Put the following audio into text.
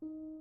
you